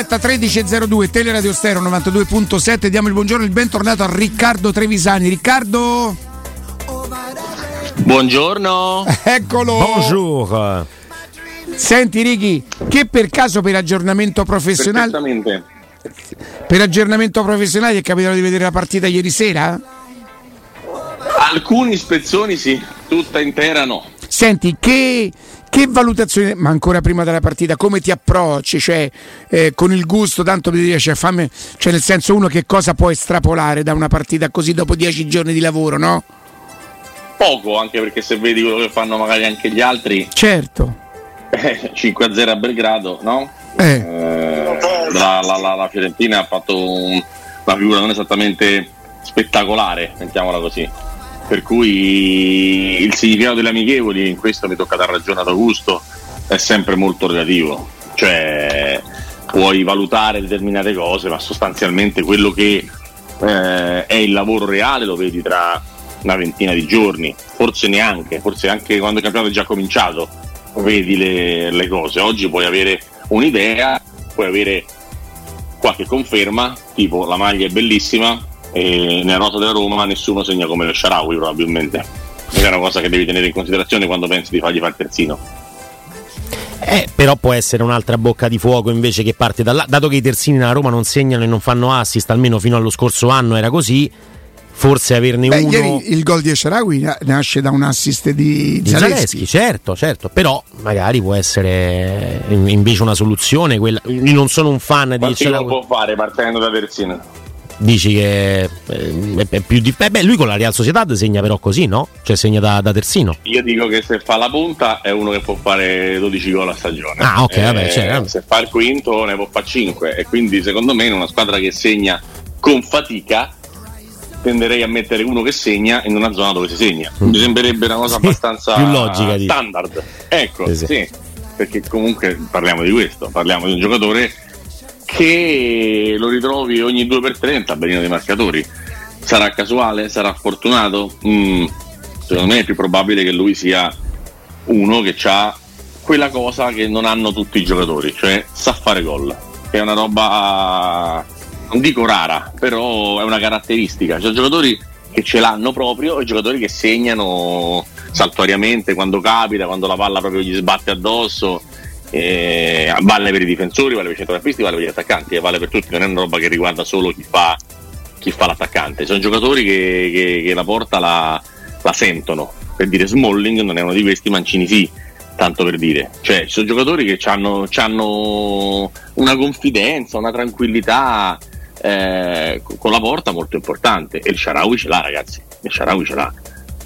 diretta 13.02 Teleradio Stereo 92.7. Diamo il buongiorno e il bentornato a Riccardo Trevisani. Riccardo. Buongiorno. Eccolo. Bonjour. Senti Ricky, che per caso per aggiornamento professionale per aggiornamento professionale ti è capitato di vedere la partita ieri sera? Alcuni spezzoni sì, tutta intera no. Senti, che, che valutazione, ma ancora prima della partita, come ti approcci? Cioè, eh, con il gusto, tanto per dire, cioè, fammi, cioè, nel senso uno che cosa può estrapolare da una partita così dopo dieci giorni di lavoro, no? Poco, anche perché se vedi quello che fanno magari anche gli altri. Certo. Eh, 5-0 a Belgrado, no? Eh. Eh, la, la, la, la, Fiorentina ha fatto un, una figura non esattamente spettacolare, mettiamola così. Per cui il significato delle amichevoli, in questo mi tocca dar ragione ad Augusto, è sempre molto relativo. Cioè, puoi valutare determinate cose, ma sostanzialmente quello che eh, è il lavoro reale lo vedi tra una ventina di giorni, forse neanche, forse anche quando il campionato è già cominciato, vedi le, le cose. Oggi puoi avere un'idea, puoi avere qualche conferma, tipo la maglia è bellissima e nella nota della Roma nessuno segna come lo Sharawi probabilmente. Questa è una cosa che devi tenere in considerazione quando pensi di fargli fare il terzino. Eh, però può essere un'altra bocca di fuoco invece che parte da là. Dato che i terzini nella Roma non segnano e non fanno assist, almeno fino allo scorso anno era così, forse averne Beh, uno. Ieri il gol di Esharawi nasce da un assist di, di Zaleschi. Zaleschi. Certo, certo, però magari può essere invece una soluzione. Quella... Io non sono un fan Quanti di Esharawi. può fare partendo da terzino? Dici che eh, è più di... Beh, lui con la Real Sociedad segna però così, no? Cioè segna da, da terzino. Io dico che se fa la punta è uno che può fare 12 gol a stagione. Ah, ok, eh, vabbè, cioè, Se fa il quinto ne può fare 5 e quindi secondo me in una squadra che segna con fatica tenderei a mettere uno che segna in una zona dove si segna. Mi sembrerebbe una cosa abbastanza più logica, standard. Ecco, sì, sì. perché comunque parliamo di questo, parliamo di un giocatore che lo ritrovi ogni 2 per 3 nel tabellino dei marcatori. Sarà casuale? Sarà fortunato? Mm, secondo me è più probabile che lui sia uno che ha quella cosa che non hanno tutti i giocatori, cioè sa fare gol, è una roba non dico rara, però è una caratteristica. C'è giocatori che ce l'hanno proprio e giocatori che segnano saltuariamente quando capita, quando la palla proprio gli sbatte addosso. Eh, vale per i difensori, vale per i centrocampisti, vale per gli attaccanti, e vale per tutti, non è una roba che riguarda solo chi fa, chi fa l'attaccante. Sono giocatori che, che- che la porta la, la sentono. Per dire Smalling non è uno di questi, Mancini sì, tanto per dire. Cioè, ci sono giocatori che hanno una confidenza, una tranquillità eh, con la porta molto importante. E il Sharawi ce l'ha, ragazzi. Il Sharawi ce l'ha.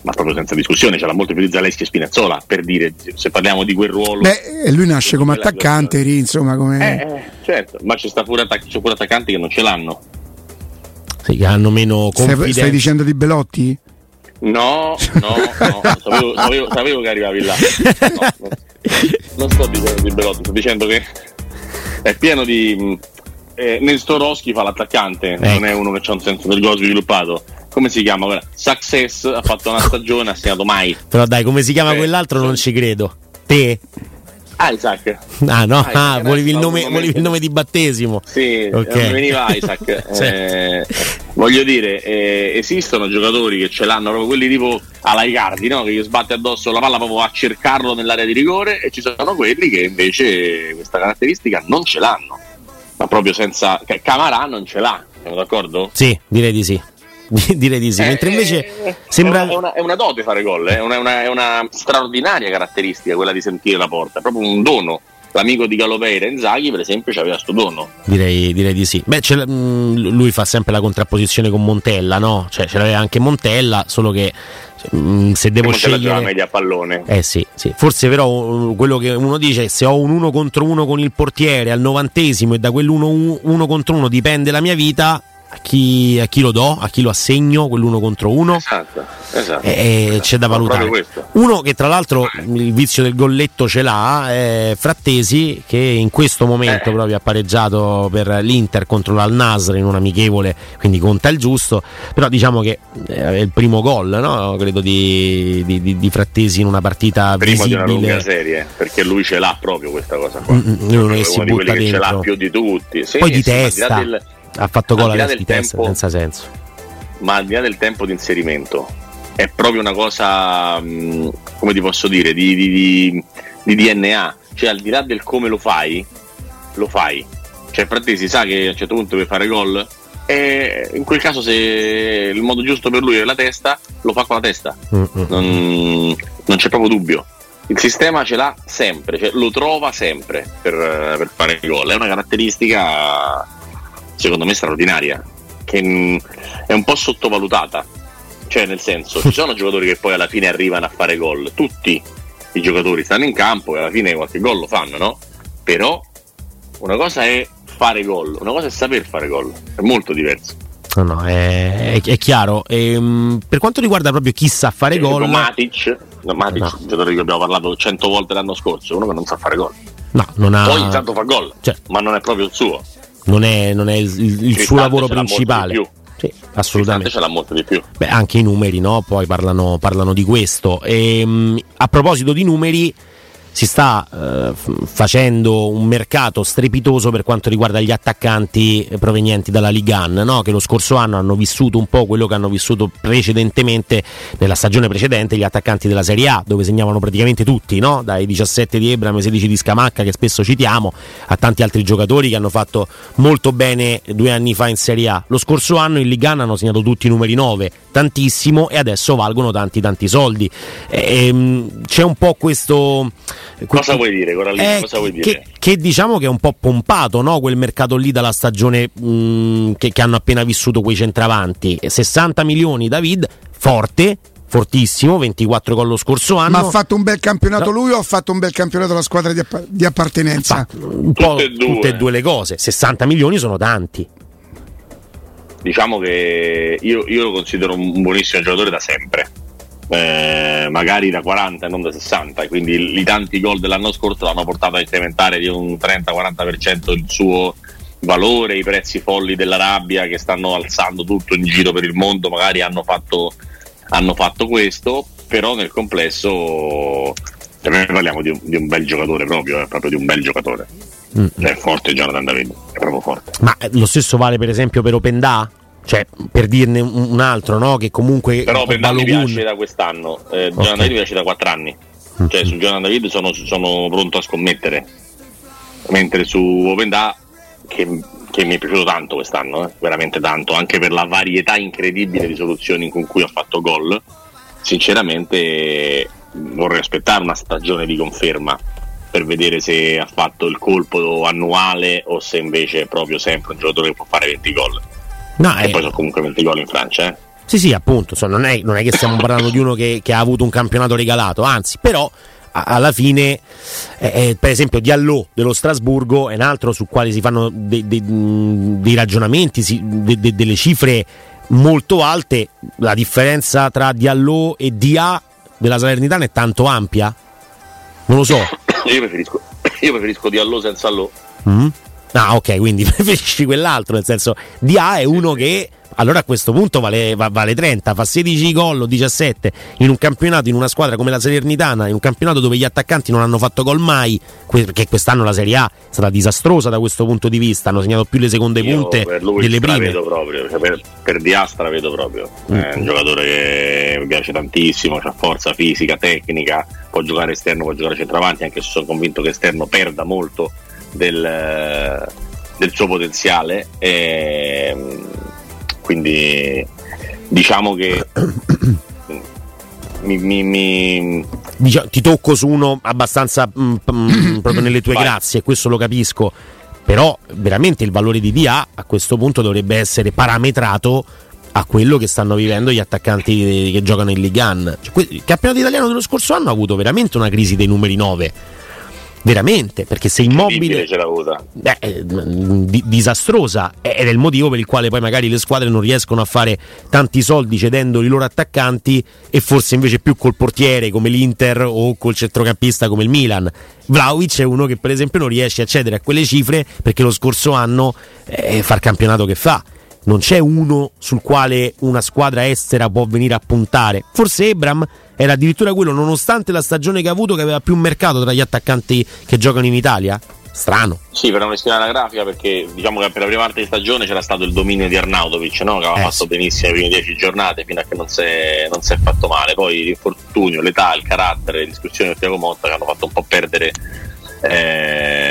Ma proprio senza discussione, ce l'ha molto più di Zaleschi e Spinazzola, per dire, se parliamo di quel ruolo. Beh, e lui nasce come attaccante, Ri, insomma, come... Eh, eh, certo, ma ci sta pure, attac- sono pure attaccanti che non ce l'hanno. Sì, che hanno meno stai, confidenza. stai dicendo di Belotti? No, no, no, sapevo, sapevo- sapevo che arrivavi là. No, no. non sto dicendo di Belotti, sto dicendo che è pieno di. mh, Eh, Nestorowski fa l'attaccante, non Ecco. è uno che ha un senso del gol sviluppato. Come si chiama? Success ha fatto una stagione, ha segnato mai. Però dai, come si chiama Eh, quell'altro non ci credo. Te? Isaac. Ah no, Ah, ah, Isaac, volevi, il nome, volevi il nome di battesimo. Sì, Ok. non mi veniva Isaac. Eh, voglio dire, eh, esistono giocatori che ce l'hanno proprio quelli tipo alla Icardi, no? che gli sbatte addosso la palla proprio a cercarlo nell'area di rigore e ci sono quelli che invece questa caratteristica non ce l'hanno. Ma proprio senza... che Camarà non ce l'ha, siamo d'accordo? Sì, direi di sì. direi di sì. Eh, Mentre invece eh, sembra... È una, è una- dote fare gol, eh, è una, è una- è una straordinaria caratteristica quella di sentire la porta, è proprio un dono. L'amico di Galopeira, Inzaghi, per esempio, aveva sto dono. Direi, direi di sì. Beh, mh, lui fa sempre la contrapposizione con Montella, no? Cioè, ce l'aveva anche Montella, solo che mh, se devo Montella scegliere. meglio a pallone. Eh sì, sì, forse però uh, quello che uno dice, se ho un uno contro uno con il portiere al novantesimo e da quell'uno uno contro uno dipende la mia vita, a chi, a chi, lo do, a chi lo assegno, quell'uno contro uno. Esatto, esatto. E, esatto. c'è da valutare. Uno che tra l'altro il vizio del golletto ce l'ha, è Frattesi, che in questo momento eh. proprio ha pareggiato per l'Inter contro l'Al Nasr in un amichevole, quindi conta il giusto. Però diciamo che è il primo gol, no? credo, di, di, di, Frattesi in una partita primo visibile. di una lunga serie, perché lui ce l'ha proprio questa cosa qua. Mm, uno che si butta dentro. ce l'ha più di tutti. Sì, Poi di sì, testa. Del, ha fatto gol adesso di testa senza senso. Ma al di là del tempo di inserimento, è proprio una cosa, mm, come ti posso dire, di, di, di, di DNA. Cioè, al di là del come lo fai, lo fai. Cioè, Frattesi sa che a un certo punto deve fare gol e in quel caso se il modo giusto per lui è la testa, lo fa con la testa. Mm-hmm. Non, non, c'è proprio dubbio. Il sistema ce l'ha sempre, cioè lo trova sempre per, per fare gol. È una caratteristica secondo me straordinaria, che mm, è un po' sottovalutata. Cioè, nel senso, ci sono giocatori che poi alla fine arrivano a fare gol. Tutti i giocatori stanno in campo e alla fine qualche gol lo fanno, no? Però una cosa è fare gol, una cosa è saper fare gol, è molto diverso. No, no, è, è, è chiaro. E, um, per quanto riguarda proprio chi sa fare gol, Matic, no, Matic no. un giocatore di cui abbiamo parlato cento volte l'anno scorso, uno che non sa fare gol. No, non ha... Poi intanto fa gol, cioè. ma non è proprio il suo non è, non è il, il suo lavoro principale. Sì, assolutamente. Ce l'ha molto di più. Beh, anche i numeri, no? Poi parlano, parlano di questo. E, ehm, a proposito di numeri, si sta eh, facendo un mercato strepitoso per quanto riguarda gli attaccanti provenienti dalla Ligan, no? che lo scorso anno hanno vissuto un po' quello che hanno vissuto precedentemente nella stagione precedente gli attaccanti della Serie A, dove segnavano praticamente tutti, no? dai 17 di Ebram ai 16 di Scamacca che spesso citiamo, a tanti altri giocatori che hanno fatto molto bene due anni fa in Serie A. Lo scorso anno in Ligan hanno segnato tutti i numeri 9, tantissimo e adesso valgono tanti tanti soldi. E, ehm, c'è un po' questo Cosa vuoi dire, Corallino? Eh, cosa vuoi dire? Che, che, diciamo che è un po' pompato no? quel mercato lì dalla stagione mh, mm, che, che, hanno appena vissuto quei centravanti. 60 milioni David, forte. Fortissimo, 24 gol lo scorso anno. Ma ha fatto un bel campionato lui o ha fatto un bel campionato la squadra di, app- di appartenenza? Un po' tutte e, due. tutte e due le cose. 60 milioni sono tanti diciamo che io, io, lo considero un buonissimo giocatore da sempre eh, magari da 40 e non da 60 quindi i tanti gol dell'anno scorso l'hanno portato a incrementare di un 30-40% il suo valore, i prezzi folli dell'Arabia che stanno alzando tutto in giro per il mondo magari hanno fatto, hanno fatto questo però nel complesso me parliamo di un, di un bel giocatore proprio, eh, proprio di un bel giocatore mm. cioè, è forte Jonathan David è proprio forte ma lo stesso vale per esempio per Openda? Cioè per dirne un altro no? che comunque però per mi piace da quest'anno eh, okay. David piace da 4 anni mm-hmm. cioè su Jonathan David sono, sono, pronto a scommettere mentre su Openda che, che, mi è piaciuto tanto quest'anno eh? veramente tanto anche per la varietà incredibile di soluzioni con cui ha fatto gol sinceramente vorrei aspettare una stagione di conferma per vedere se ha fatto il colpo annuale o se invece è proprio sempre un giocatore che può fare 20 gol No, e eh, poi sono comunque 20 gol in Francia. Eh? Sì, sì, appunto. Cioè, non, è, non, è, che stiamo parlando di uno che, che, ha avuto un campionato regalato, anzi, però a, alla fine, eh, eh, per esempio, Diallo dello Strasburgo è un altro su quale si fanno dei, dei, dei ragionamenti, si, de, de, delle cifre molto alte. La differenza tra Diallo e Dia della Salernitana è tanto ampia? Non lo so. Io preferisco, io preferisco Diallo senza Allo. Mm-hmm. Ah, ok, quindi preferisci quell'altro, nel senso di A è uno che allora a questo punto vale, vale 30, fa 16 gol o 17 in un campionato, in una squadra come la Salernitana, in un campionato dove gli attaccanti non hanno fatto gol mai, perché quest'anno la Serie A è stata disastrosa da questo punto di vista, hanno segnato più le seconde Io punte delle prime. Vedo proprio, cioè per, per Diastra vedo proprio, mm. è un giocatore che mi piace tantissimo, ha forza fisica, tecnica, può giocare esterno, può giocare centravanti, anche se sono convinto che esterno perda molto del, del suo potenziale. E, quindi diciamo che mi, mi, mi... Diciamo, ti tocco su uno abbastanza mm, mm, proprio nelle tue Vai. grazie, questo lo capisco. Però veramente il valore di DA a questo punto dovrebbe essere parametrato a quello che stanno vivendo gli attaccanti che giocano in Ligan. Cioè, il campionato italiano dello scorso anno ha avuto veramente una crisi dei numeri 9 veramente, perché se immobile ce l'ha avuta. Eh, di- disastrosa ed è il motivo per il quale poi magari le squadre non riescono a fare tanti soldi cedendo i loro attaccanti e forse invece più col portiere come l'Inter o col centrocampista come il Milan. Vlaovic è uno che per esempio non riesce a cedere a quelle cifre perché lo scorso anno eh, fa il campionato che fa. Non c'è uno sul quale una squadra estera può venire a puntare. Forse Ebram era addirittura quello, nonostante la stagione che ha avuto, che aveva più mercato tra gli attaccanti che giocano in Italia. Strano. Sì, per una questione anagrafica, perché diciamo che per la prima parte di stagione c'era stato il dominio di Arnautovic, no? che aveva Eh, fatto sì. benissimo le prime dieci giornate fino a che non si è, non si è fatto male. Poi l'infortunio, l'età, il carattere, le discussioni con Tiago Motta che hanno fatto un po' perdere eh,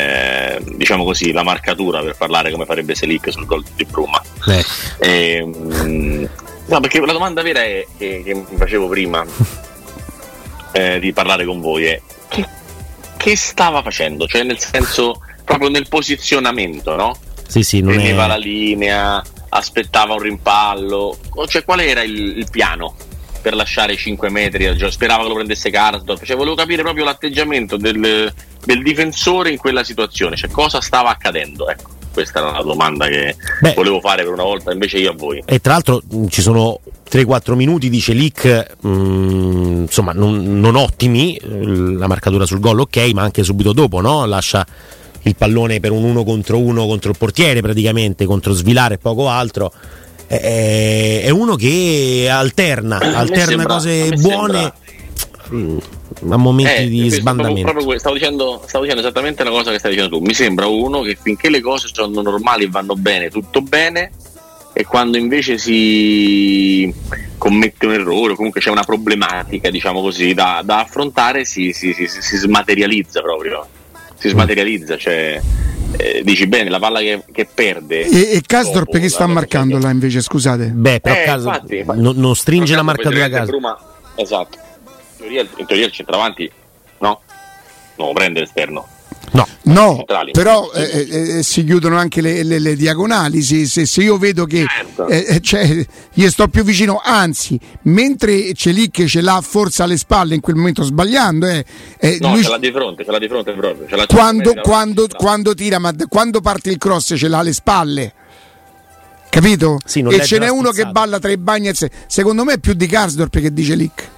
diciamo così, la marcatura per parlare come farebbe Selic sul gol di Bruma. Eh. Ehm, no, perché la domanda vera è, che, che mi facevo prima eh, di parlare con voi è che, che stava facendo? Cioè nel senso, proprio nel posizionamento, no? Sì, sì, non Teneva la è... linea, aspettava un rimpallo, cioè qual era il, il piano? Per lasciare 5 metri al gioco, sperava che lo prendesse Karsdorp. Cioè, volevo capire proprio l'atteggiamento del, del difensore in quella situazione, cioè cosa stava accadendo. Ecco, questa era la domanda che Beh. volevo fare per una volta invece io a voi. E tra l'altro mh, ci sono 3-4 minuti di Celic, mh, insomma, non, non ottimi, la marcatura sul gol ok, ma anche subito dopo, no? Lascia il pallone per un uno contro uno contro il portiere praticamente, contro Svilare e poco altro. È, è uno che alterna, alterna sembra- cose buone mh, a momenti Eh, di proprio- sbandamento. proprio que- stavo, dicendo, stavo dicendo esattamente la cosa che stai dicendo tu. Mi sembra uno che finché le cose sono normali e vanno bene, tutto bene, e quando invece si commette un errore, o comunque c'è una problematica, diciamo così, da, da affrontare, si, si- si- si smaterializza proprio. Si smaterializza, cioè eh, dici bene, la palla che, che perde. E, e Kasdorp dopo che sta marcando là invece, scusate? Beh, però Eh, caso, infatti, infatti. non, non stringe la marcatura a casa. Bruma- esatto. In teoria, in teoria il centravanti, no? Non lo prende l'esterno. No, No, però eh, eh, eh, si chiudono anche le, le- le diagonali. Se, se- se io vedo che Certo. eh, eh, cioè, gli sto più vicino, anzi, mentre Celic ce l'ha forse alle spalle in quel momento sbagliando, eh, eh, No, lui ce l'ha di fronte, ce l'ha di fronte proprio. ce l'ha quando, quando- davanti. quando tira, ma quando parte il cross ce l'ha alle spalle. Capito? Sì, non e ce n'è uno che balla tra i Bagnets. Secondo me è più di Karsdorp che di Celic.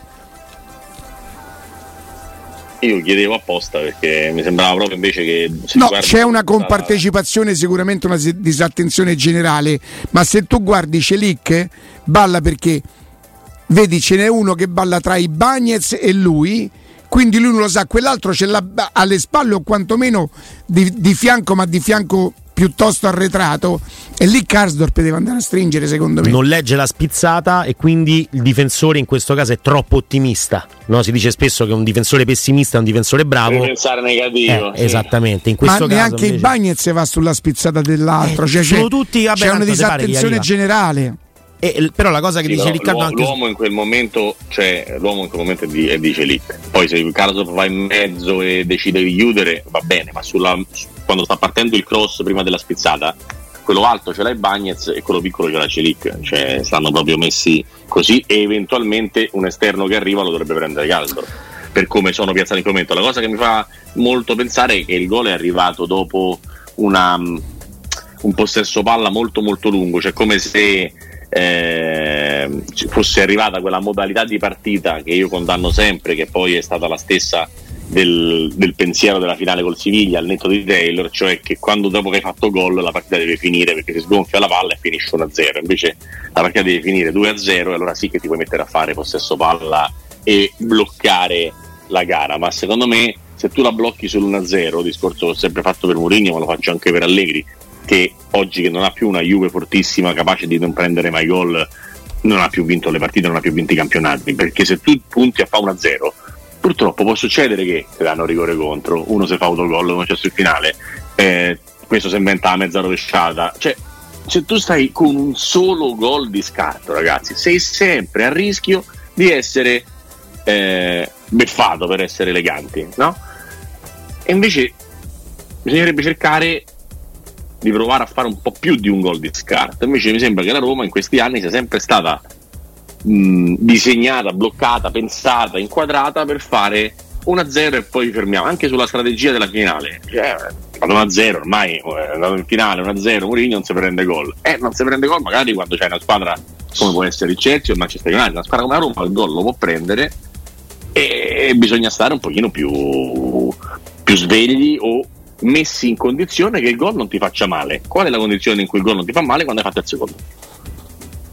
Io chiedevo apposta perché mi sembrava proprio invece che. No, c'è una compartecipazione, sicuramente una disattenzione generale, ma se tu guardi Celic, balla perché vedi ce n'è uno che balla tra i Bagnets e lui, quindi lui non lo sa, quell'altro ce l'ha alle spalle o quantomeno di, di fianco, ma di fianco piuttosto arretrato, e lì Karsdorp deve andare a stringere secondo me. non legge la spizzata e quindi il difensore in questo caso è troppo ottimista. No? Si dice spesso che un difensore pessimista è un difensore bravo. Deve pensare negativo. Eh, sì. Esattamente, in ma questo caso neanche i invece- Bagnets va sulla spizzata dell'altro, Eh, cioè, sono c'è, tutti, vabbè, c'è una disattenzione generale. Eh, l- però la cosa che Sì, dice Riccardo l'uomo, anche l'uomo in quel momento, cioè l'uomo in quel momento è di, è di. Poi se Carlos va in mezzo e decide di chiudere, va bene, ma sulla- su- quando sta partendo il cross prima della spizzata, quello alto ce l'ha Bagnez e quello piccolo ce l'ha Celic. Cioè stanno proprio messi così e eventualmente un esterno che arriva lo dovrebbe prendere Caldor. Per come sono piazzati in quel momento. La cosa che mi fa molto pensare è che il gol è arrivato dopo una, un possesso palla molto molto lungo, cioè come se eh, fosse arrivata quella modalità di partita che io condanno sempre, che poi è stata la stessa del, del pensiero della finale col Siviglia al netto di Taylor, cioè che quando dopo che hai fatto gol la partita deve finire perché si sgonfia la palla e finisce 1-0, invece la partita deve finire 2-0 e allora sì che ti puoi mettere a fare possesso palla e bloccare la gara, ma secondo me se tu la blocchi sull'1-0, discorso che ho sempre fatto per Mourinho, ma lo faccio anche per Allegri, che oggi che non ha più una Juve fortissima capace di non prendere mai gol non ha più vinto le partite, non ha più vinto i campionati. Perché se tu punti a fa 1-0 purtroppo può succedere che ti danno rigore contro uno se fa autogol come c'è sul finale eh, questo si inventa la mezza rovesciata cioè se tu stai con un solo gol di scarto ragazzi sei sempre a rischio di essere eh, beffato per essere eleganti no? e invece bisognerebbe cercare di provare a fare un po' più di un gol di scarto. Invece mi sembra che la Roma in questi anni sia sempre stata mh, disegnata, bloccata, pensata, inquadrata per fare 1-0 e poi fermiamo, anche sulla strategia della finale. Cioè, 1-0 ormai è andato in finale 1-0 Mourinho non si prende gol. Eh non si prende gol magari quando c'è una squadra come può essere il Chelsea o il Manchester United una squadra come la Roma il gol lo può prendere e bisogna stare un pochino più, più svegli o messi in condizione che il gol non ti faccia male. Qual è la condizione in cui il gol non ti fa male quando hai fatto il secondo?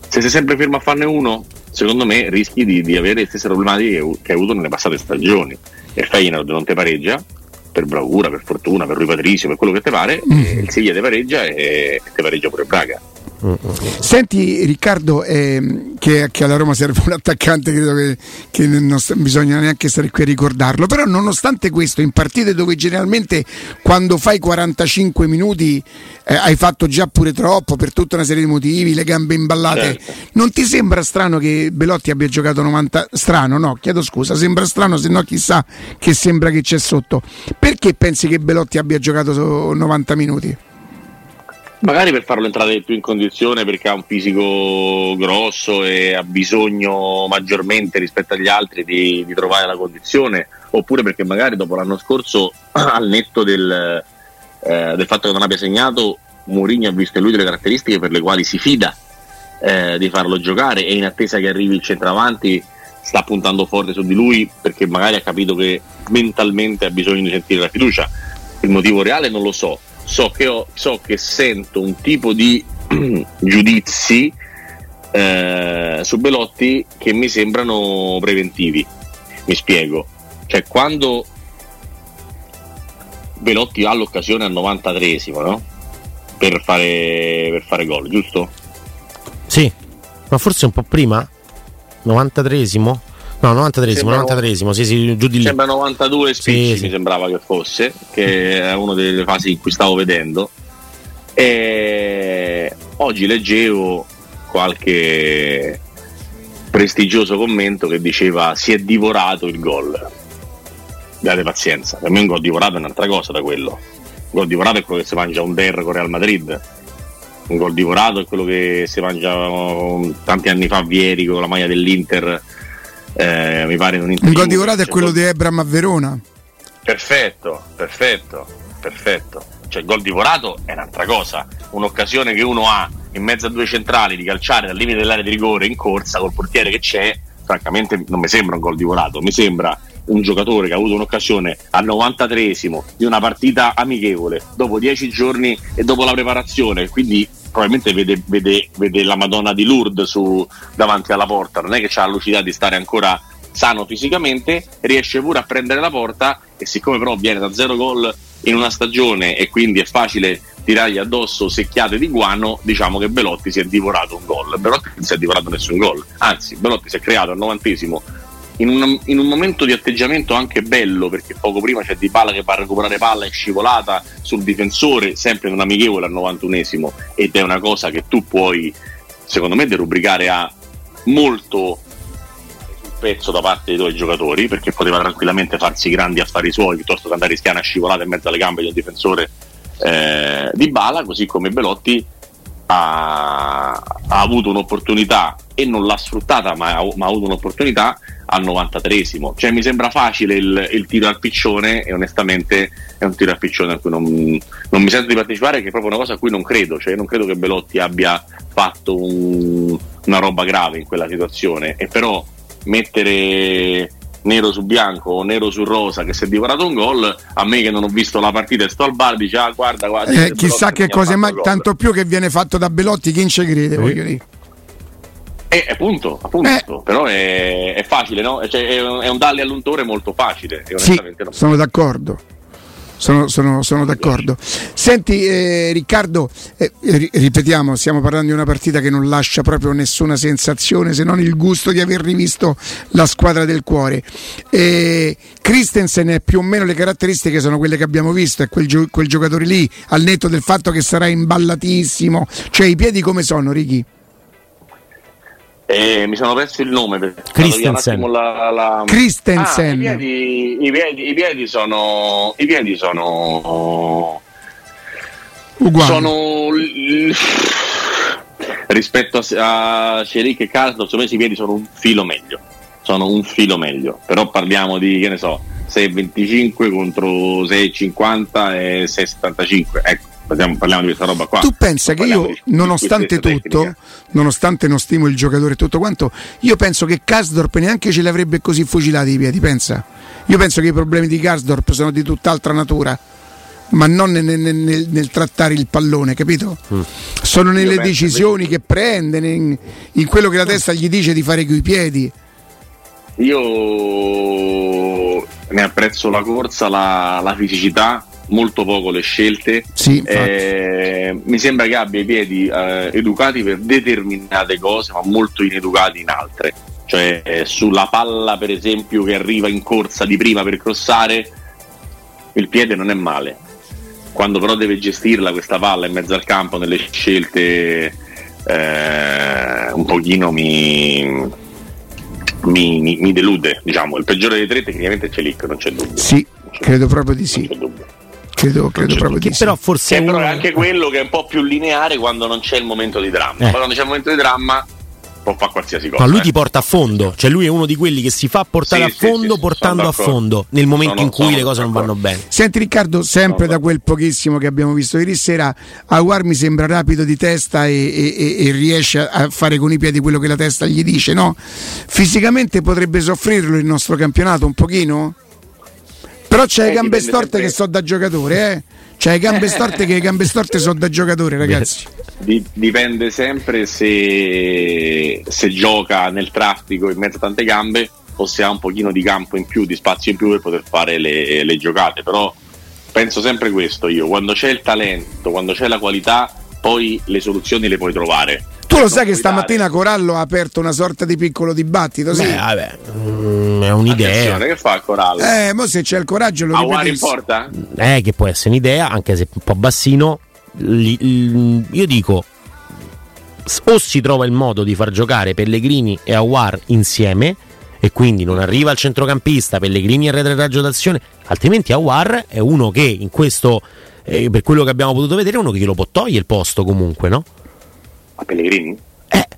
Se sei sempre fermo a farne uno secondo me rischi di, di avere le stesse problematiche che, che hai avuto nelle passate stagioni e Feyenoord non ti pareggia per bravura, per fortuna, per Rui Patrizio, per quello che ti pare, mm. il Siviglia ti pareggia e ti pareggia pure Braga. Senti Riccardo, eh, che, che, alla Roma serve un attaccante, credo che, che non bisogna neanche stare qui a ricordarlo, però nonostante questo, in partite dove generalmente quando fai 45 minuti eh, hai fatto già pure troppo per tutta una serie di motivi, le gambe imballate, certo. non ti sembra strano che Belotti abbia giocato 90? Strano, no, chiedo scusa, sembra strano, se no chissà che sembra che c'è sotto. Perché pensi che Belotti abbia giocato 90 minuti? Magari per farlo entrare più in condizione perché ha un fisico grosso e ha bisogno maggiormente rispetto agli altri di, di trovare la condizione, oppure perché magari dopo l'anno scorso, al netto del, eh, del fatto che non abbia segnato, Mourinho ha visto in lui delle caratteristiche per le quali si fida eh, di farlo giocare e in attesa che arrivi il centravanti sta puntando forte su di lui perché magari ha capito che mentalmente ha bisogno di sentire la fiducia. Il motivo reale non lo so, so che, ho, so che sento un tipo di giudizi eh, su Belotti che mi sembrano preventivi. Mi spiego. Cioè, quando Belotti ha l'occasione al 93esimo, no? Per fare, per fare gol, giusto? Sì, ma forse un po' prima? 93esimo? No, 93esimo, 93esimo, sì, sì, giù di lì. Sembra 92 spicci, sì, mi sembrava che fosse, che è una delle fasi in cui stavo vedendo. E oggi leggevo qualche prestigioso commento che diceva si è divorato il gol. Date pazienza, per me un gol divorato è un'altra cosa da quello. Un gol divorato è quello che si mangia un der con Real Madrid. Un gol divorato è quello che si mangia um, tanti anni fa Vieri con la maglia dell'Inter eh, mi pare in un intervista. Il gol di Corrado è quello di Ebram a Verona. Perfetto, perfetto, perfetto. Cioè il gol divorato è un'altra cosa, un'occasione che uno ha in mezzo a due centrali di calciare dal limite dell'area di rigore in corsa col portiere che c'è, francamente non mi sembra un gol divorato, mi sembra un giocatore che ha avuto un'occasione al 93esimo di una partita amichevole dopo dieci giorni e dopo la preparazione, quindi probabilmente vede, vede, vede la Madonna di Lourdes su, davanti alla porta, non è che ha la lucidità di stare ancora sano fisicamente, riesce pure a prendere la porta e siccome però viene da zero gol in una stagione e quindi è facile tirargli addosso secchiate di guano, diciamo che Belotti si è divorato un gol. Belotti non si è divorato nessun gol, anzi Belotti si è creato al novantesimo in un, in un, momento di atteggiamento anche bello, perché poco prima c'è Di Palla che va a recuperare palla e scivolata sul difensore, sempre in un amichevole al 91esimo, ed è una cosa che tu puoi, secondo me, derubricare a molto sul pezzo da parte dei tuoi giocatori, perché poteva tranquillamente farsi grandi affari suoi piuttosto che andare a rischiare una scivolata in mezzo alle gambe di un difensore eh, di Bala, così come Belotti ha, ha, avuto un'opportunità e non l'ha sfruttata, ma ha, ma ha avuto un'opportunità al 93esimo. Cioè, mi sembra facile il, il, tiro al piccione e onestamente è un tiro al piccione a cui non, non, mi sento di partecipare, che è proprio una cosa a cui non credo. Cioè, non credo che Belotti abbia fatto un, una roba grave in quella situazione. E però mettere nero su bianco o nero su rosa che si è divorato un gol a me che non ho visto la partita e sto al bar dice ah guarda guarda eh, chissà che cosa ma tanto più che viene fatto da Belotti chi ci crede voglio dire eh, appunto, appunto. Eh. però è, è, facile, no? Cioè, è, un, è un dalle all'untore molto facile. sì, sono d'accordo. Sono, sono, sono, d'accordo. Senti eh, Riccardo, eh, ripetiamo, stiamo parlando di una partita che non lascia proprio nessuna sensazione se non il gusto di aver rivisto la squadra del cuore. Eh, Christensen più o meno le caratteristiche sono quelle che abbiamo visto, è quel, gio- quel giocatore lì, al netto del fatto che sarà imballatissimo, cioè i piedi come sono Ricky? Eh, mi sono perso il nome Christensen. La, la... Christensen. Ah, i, piedi, i, piedi, i, piedi, sono i piedi sono uguali sono rispetto a, a Ceric e Carlos secondo me i piedi sono un filo meglio sono un filo meglio però parliamo di che ne so 6,25 contro 6,50 e 6,75. Ecco, parliamo, parliamo, di questa roba qua. Tu pensa che io, nonostante tutto, nonostante non stimo il giocatore e tutto quanto, io penso che Kasdorp neanche ce li avrebbe così fucilati i piedi, pensa. Io penso che i problemi di Kasdorp sono di tutt'altra natura ma non nel, nel, nel, nel, trattare il pallone, capito? Mm. Sono nelle decisioni che prende, in, in, quello che la testa gli dice di fare coi piedi. Io ne apprezzo la corsa, la, la fisicità, molto poco le scelte. Sì, eh, mi sembra che abbia i piedi eh, educati per determinate cose, ma molto ineducati in altre. Cioè, eh, sulla palla, per esempio, che arriva in corsa di prima per crossare, il piede non è male. Quando però deve gestirla questa palla in mezzo al campo nelle scelte eh, un pochino mi, mi, mi, mi, delude. Diciamo, il peggiore dei tre tecnicamente c'è Lick, non c'è dubbio. Sì, credo proprio di sì. Credo, credo proprio di sì. Però forse è, però è anche quello che è un po' più lineare quando non c'è il momento di dramma. Eh. Quando c'è il momento di dramma può fare qualsiasi cosa. Ma lui eh. ti porta a fondo, cioè lui è uno di quelli che si fa portare sì, a fondo sì, sì, portando a fondo nel momento sono, in cui le cose non vanno bene. Senti Riccardo, sempre da quel pochissimo che abbiamo visto ieri sera, Aguar mi sembra rapido di testa e, e, e, riesce a fare con i piedi quello che la testa gli dice, no? Fisicamente potrebbe soffrirlo il nostro campionato un pochino? Però c'è eh, le gambe storte sempre... che so da giocatore, eh? C'è le gambe storte che le gambe storte so da giocatore, ragazzi dipende sempre se, se, gioca nel traffico in mezzo a tante gambe o se ha un pochino di campo in più, di spazio in più per poter fare le, le giocate. Però penso sempre questo io, quando c'è il talento, quando c'è la qualità, poi le soluzioni le puoi trovare. Tu lo sai che stamattina Corallo ha aperto una sorta di piccolo dibattito? Sì? Beh, vabbè, mm, è un'idea. Che fa Corallo? Eh, ma se c'è il coraggio lo ripeto. in porta? Eh, che può essere un'idea, anche se un po' bassino io dico o si trova il modo di far giocare Pellegrini e Awar insieme e quindi non arriva al centrocampista Pellegrini e retroraggio d'azione altrimenti Awar è uno che in questo eh, per quello che abbiamo potuto vedere è uno che glielo può togliere il posto comunque no? A Pellegrini? eh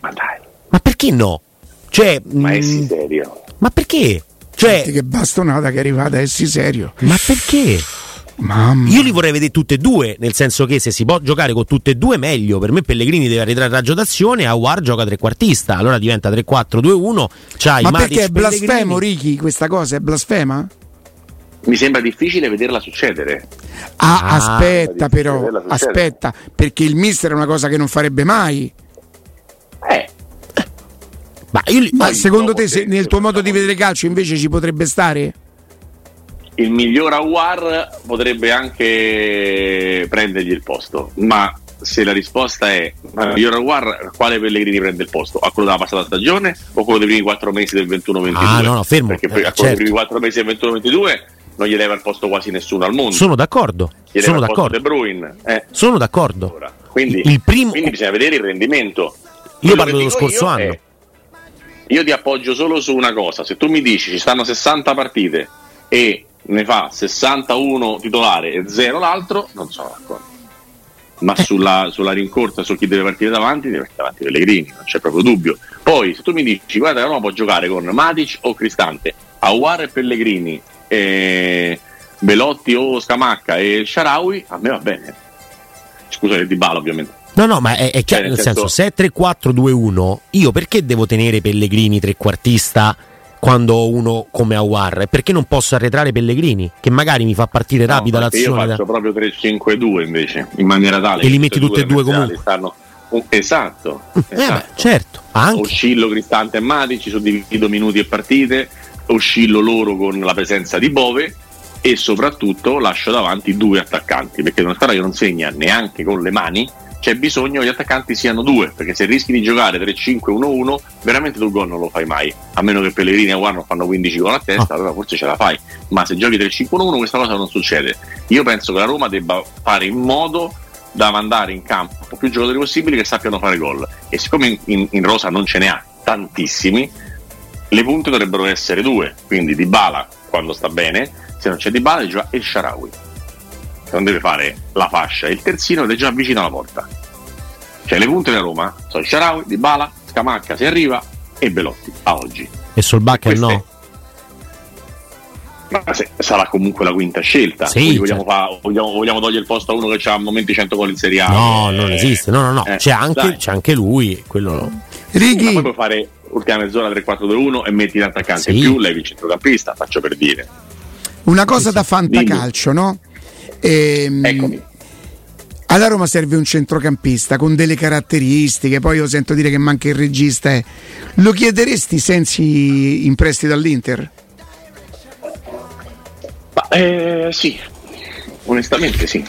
ma dai ma perché no? cioè ma è sì serio ma perché? cioè Senti che bastonata che è arrivata è sì serio ma perché? Mamma. Io li vorrei vedere tutte e due, nel senso che se si può giocare con tutte e due meglio. Per me Pellegrini deve arretrare raggio d'azione, Awar gioca trequartista, allora diventa 3-4-2-1. C'hai Ma Matic, perché è blasfemo, Ricky, questa cosa? È blasfema? Mi sembra difficile vederla succedere. Ah, ah aspetta però, aspetta, perché il mister è una cosa che non farebbe mai. Eh. Ma, io, Ma secondo te, se, nel tuo modo di vedere calcio, invece ci potrebbe stare? il miglior Awar potrebbe anche prendergli il posto, ma se la risposta è miglior Awar, quale Pellegrini prende il posto? A quello della passata stagione o quello dei primi quattro mesi del 21-22? Ah, no, no, fermo. Perché eh, a quello certo. dei primi quattro mesi del 21-22 non gli leva il posto quasi nessuno al mondo. Sono d'accordo. Gli sono d'accordo. Eh. Sono d'accordo. Allora, quindi, il primo... quindi bisogna vedere il rendimento. Io Quello parlo dello scorso anno. È, io ti appoggio solo su una cosa. Se tu mi dici ci stanno 60 partite e ne fa 61 titolare e 0 l'altro, non sono d'accordo. Ma eh. sulla, sulla, rincorsa su chi deve partire davanti, deve partire davanti Pellegrini, non c'è proprio dubbio. Poi se tu mi dici guarda Roma può giocare con Matic o Cristante, Aguar e Pellegrini, e Belotti o Scamacca e Sharawi, a me va bene. Scusa il Di Bala ovviamente. No, no, ma è, è chiaro, cioè, nel, senso, senso, se è 3-4-2-1, io perché devo tenere Pellegrini trequartista quando ho uno come Awar perché non posso arretrare Pellegrini che magari mi fa partire no, rapida l'azione io faccio da... proprio 3-5-2 invece in maniera tale e li metti tutti e due comunque stanno... esatto, esatto. Eh beh, esatto. certo anche. oscillo Cristante e Matici suddivido minuti e partite oscillo loro con la presenza di Bove e soprattutto lascio davanti due attaccanti perché una squadra che non segna neanche con le mani c'è bisogno che gli attaccanti siano due, perché se rischi di giocare 3-5-1-1, veramente tu gol non lo fai mai, a meno che Pellegrini e Aguar fanno 15 gol a testa, allora forse ce la fai, ma se giochi 3-5-1-1 questa cosa non succede. Io penso che la Roma debba fare in modo da mandare in campo più giocatori possibili che sappiano fare gol e siccome in, in, in rosa non ce ne ha tantissimi, le punte dovrebbero essere due, quindi Di Bala quando sta bene, se non c'è Di Bala gioca il Sharawi non deve fare la fascia, il terzino ed è già vicino alla porta. Cioè le punte della Roma sono Sharawi, Di Bala, Scamacca se arriva e Belotti a oggi. E Solbakken no? Ma se, sarà comunque la quinta scelta. Sì, vogliamo, certo. fa, vogliamo, vogliamo, togliere il posto a uno che ha a momenti 100 gol in Serie A. No, eh, non esiste. No, no, no. eh, c'è, anche, c'è anche lui. Quello no. Ma Righi, poi puoi fare ultima mezz'ora 3-4-2-1 e metti l'attaccante Sì. in più, levi il centrocampista, faccio per dire. una cosa da Dimmi. fantacalcio, no? Ehm, Eccomi. alla Roma serve un centrocampista con delle caratteristiche, poi io sento dire che manca il regista. eh. Lo chiederesti Sensi in prestito all'Inter? Ma eh, sì, onestamente sì.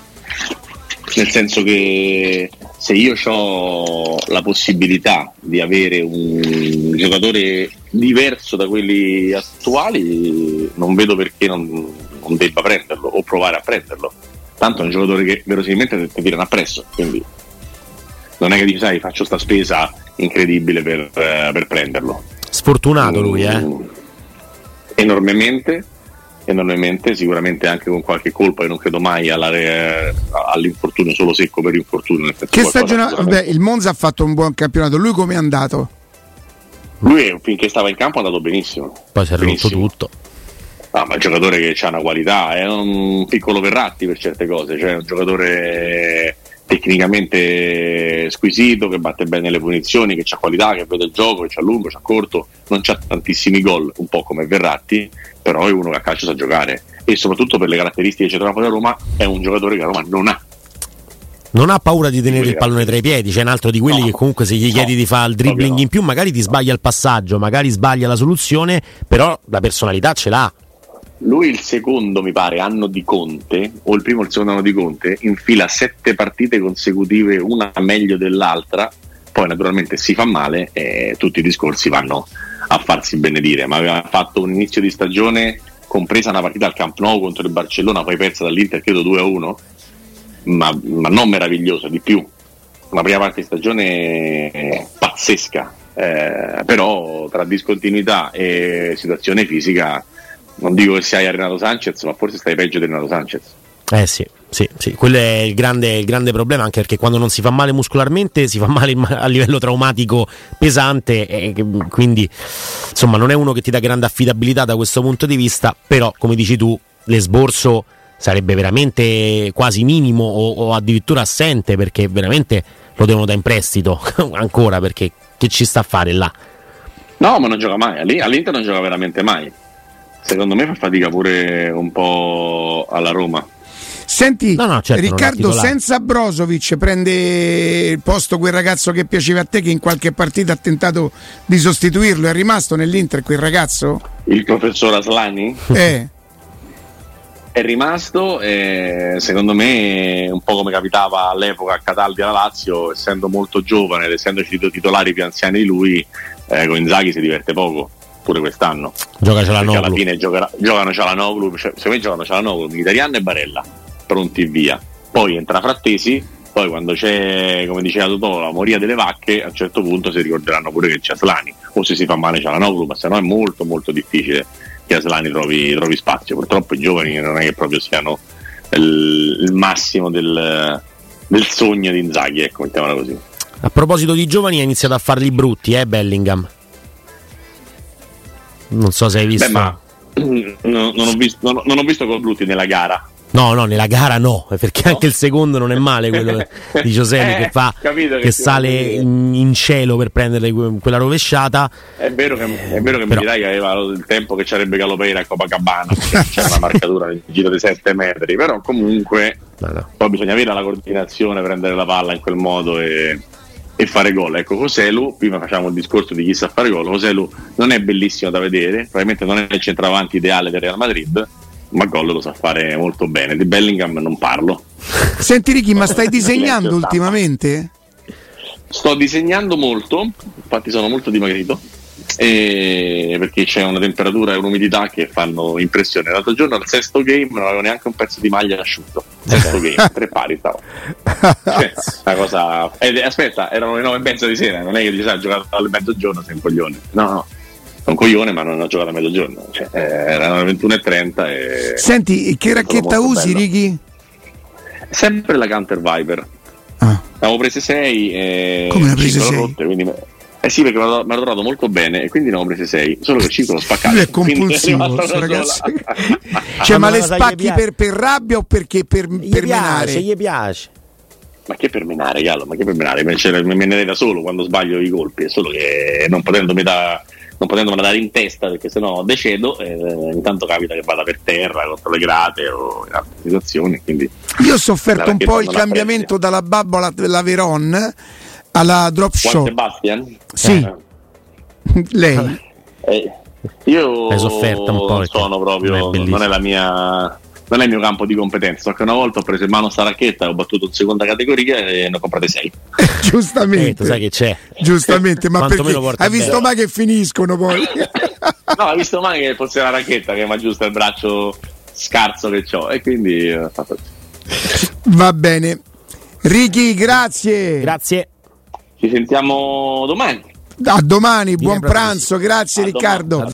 Nel senso che se io ho la possibilità di avere un giocatore diverso da quelli attuali, non vedo perché non, non debba prenderlo o provare a prenderlo. Tanto è un giocatore che verosimilmente ti- ti tirano appresso, quindi non è che dici, sai, faccio sta spesa incredibile per, eh, per prenderlo. Sfortunato lui, eh. Mm, Enormemente, enormemente, sicuramente anche con qualche colpa che non credo mai alla re- all'infortunio solo secco per infortunio. Che stagione? Vabbè, il Monza ha fatto un buon campionato. Lui come è andato? Lui finché stava in campo è andato benissimo. Poi si è rotto tutto. Ah, ma è un giocatore che ha una qualità, è un piccolo Verratti per certe cose, cioè è un giocatore tecnicamente squisito, che batte bene le punizioni, che ha qualità, che vede il gioco, che c'ha lungo, c'ha corto, non c'ha tantissimi gol, un po' come Verratti, però è uno che a calcio sa giocare e soprattutto per le caratteristiche che c'è della Roma è un giocatore che la Roma non ha. Non ha paura di tenere il pallone tra i piedi, c'è un altro di quelli No. che comunque se gli No, chiedi di fare il dribbling no. in più magari ti sbaglia il passaggio, magari sbaglia la soluzione, però la personalità ce l'ha. Lui il secondo, mi pare, anno di Conte, o il primo o il secondo anno di Conte, infila sette partite consecutive, una meglio dell'altra, poi naturalmente si fa male e tutti i discorsi vanno a farsi benedire, ma aveva fatto un inizio di stagione, compresa una partita al Camp Nou contro il Barcellona, poi persa dall'Inter, credo 2-1, ma, ma non meravigliosa, di più. Una prima parte di stagione pazzesca, eh, però tra discontinuità e situazione fisica non dico che sei a Renato Sanchez, ma forse stai peggio di Renato Sanchez. Eh sì, sì, sì, quello è il grande, il grande problema, anche perché quando non si fa male muscolarmente si fa male a livello traumatico pesante, e quindi insomma non è uno che ti dà grande affidabilità da questo punto di vista, però come dici tu, l'esborso sarebbe veramente quasi minimo o, o addirittura assente perché veramente lo devono da in prestito ancora perché che ci sta a fare là? No, ma non gioca mai. All'I- All'Inter non gioca veramente mai. Secondo me fa fatica pure un po' alla Roma. Senti, No, no, certo, Riccardo, senza Brozovic prende il posto quel ragazzo che piaceva a te che in qualche partita ha tentato di sostituirlo. È rimasto nell'Inter quel ragazzo? Il professor Aslani Eh, è rimasto e secondo me un po' come capitava all'epoca a Cataldi alla Lazio, essendo molto giovane ed essendoci due titolari più anziani di lui, eh, con Inzaghi si diverte poco, pure quest'anno. Gioca Perché alla fine giocherà- giocano Cialanoglu, cioè, secondo me giocano Cialanoglu, Mkhitaryan e Barella, pronti via. Poi entra Frattesi, poi quando c'è, come diceva Totò, la moria delle vacche, a un certo punto si ricorderanno pure che c'è Aslani, o se si fa male Cialanoglu, ma se no è molto molto difficile che Aslani trovi, trovi spazio. Purtroppo i giovani non è che proprio siano il, il massimo del, del sogno di Inzaghi, ecco, mettiamola così. A proposito di giovani, ha iniziato a farli brutti, eh, Bellingham. Non so se hai visto. Beh, ma non, non ho visto, non, non ho visto gol brutti nella gara. No, no, nella gara no, perché anche il secondo non è male quello di Giuseppe Eh, che fa che che sale in, in cielo per prendere que- quella rovesciata. È vero che, è vero che Però- mi dirai che aveva il tempo che c'arebbe Galopeira a Copacabana, c'era una marcatura nel giro di 7 metri, però comunque No, no. poi bisogna avere la coordinazione, prendere la palla in quel modo e, e fare gol. Ecco, Coselu, prima facciamo il discorso di chi sa fare gol, Coselu non è bellissimo da vedere, probabilmente non è il centravanti ideale del Real Madrid, ma gol lo sa fare molto bene. Di Bellingham non parlo. senti Ricky, ma stai disegnando ultimamente? Sto disegnando molto, infatti sono molto dimagrito, e- perché c'è una temperatura e un'umidità che fanno impressione. L'altro giorno al sesto game non avevo neanche un pezzo di maglia asciutto. Sesto game, tre pari stavo. Cioè, una cosa... eh, aspetta, erano le nove e mezza di sera, non è che dici, "Ah, giocato alle mezzogiorno, sei un coglione. No, no, un coglione ma non ho giocato a mezzogiorno. Cioè, eh, erano le 21.30 e... Senti, che racchetta usi, bello. Ricky? Sempre la Counter Viper. Ah, avevo prese 6 e Come ne hai prese cinque l'ho sei? rotte, quindi Eh sì, perché mi ha trovato molto bene e quindi ne ho prese 6. Solo che 5 l'ho spaccato. Lui è compulsivo, ragazzi. cioè, ma, ma le spacchi per, per, rabbia o perché per, gli per piace, menare? Gli piace. Ma che per menare, Gallo? Ma che per menare? Me, me ne da solo quando sbaglio i colpi. È solo che non potendo metà non potendomela dare in testa perché sennò decedo eh, intanto capita che vada per terra contro le grate o in altre situazioni quindi io ho sofferto un po' il cambiamento dalla babbola della Veron alla drop Juan shot Sebastian? sì eh. lei eh, io Hai sofferto un po' sono proprio è non è la mia non è il mio campo di competenza, so che una volta ho preso in mano sta racchetta, ho battuto in seconda categoria e ne ho comprate sei. Giustamente. Eh, sai che c'è. Giustamente, ma perché hai visto mai che finiscono poi? no, hai visto mai che fosse la racchetta che mi aggiusta il braccio scarso che ho e quindi ho fatto Va bene. Ricky, grazie. Grazie. Ci sentiamo domani. A domani, buon pranzo, grazie a Riccardo. Domani.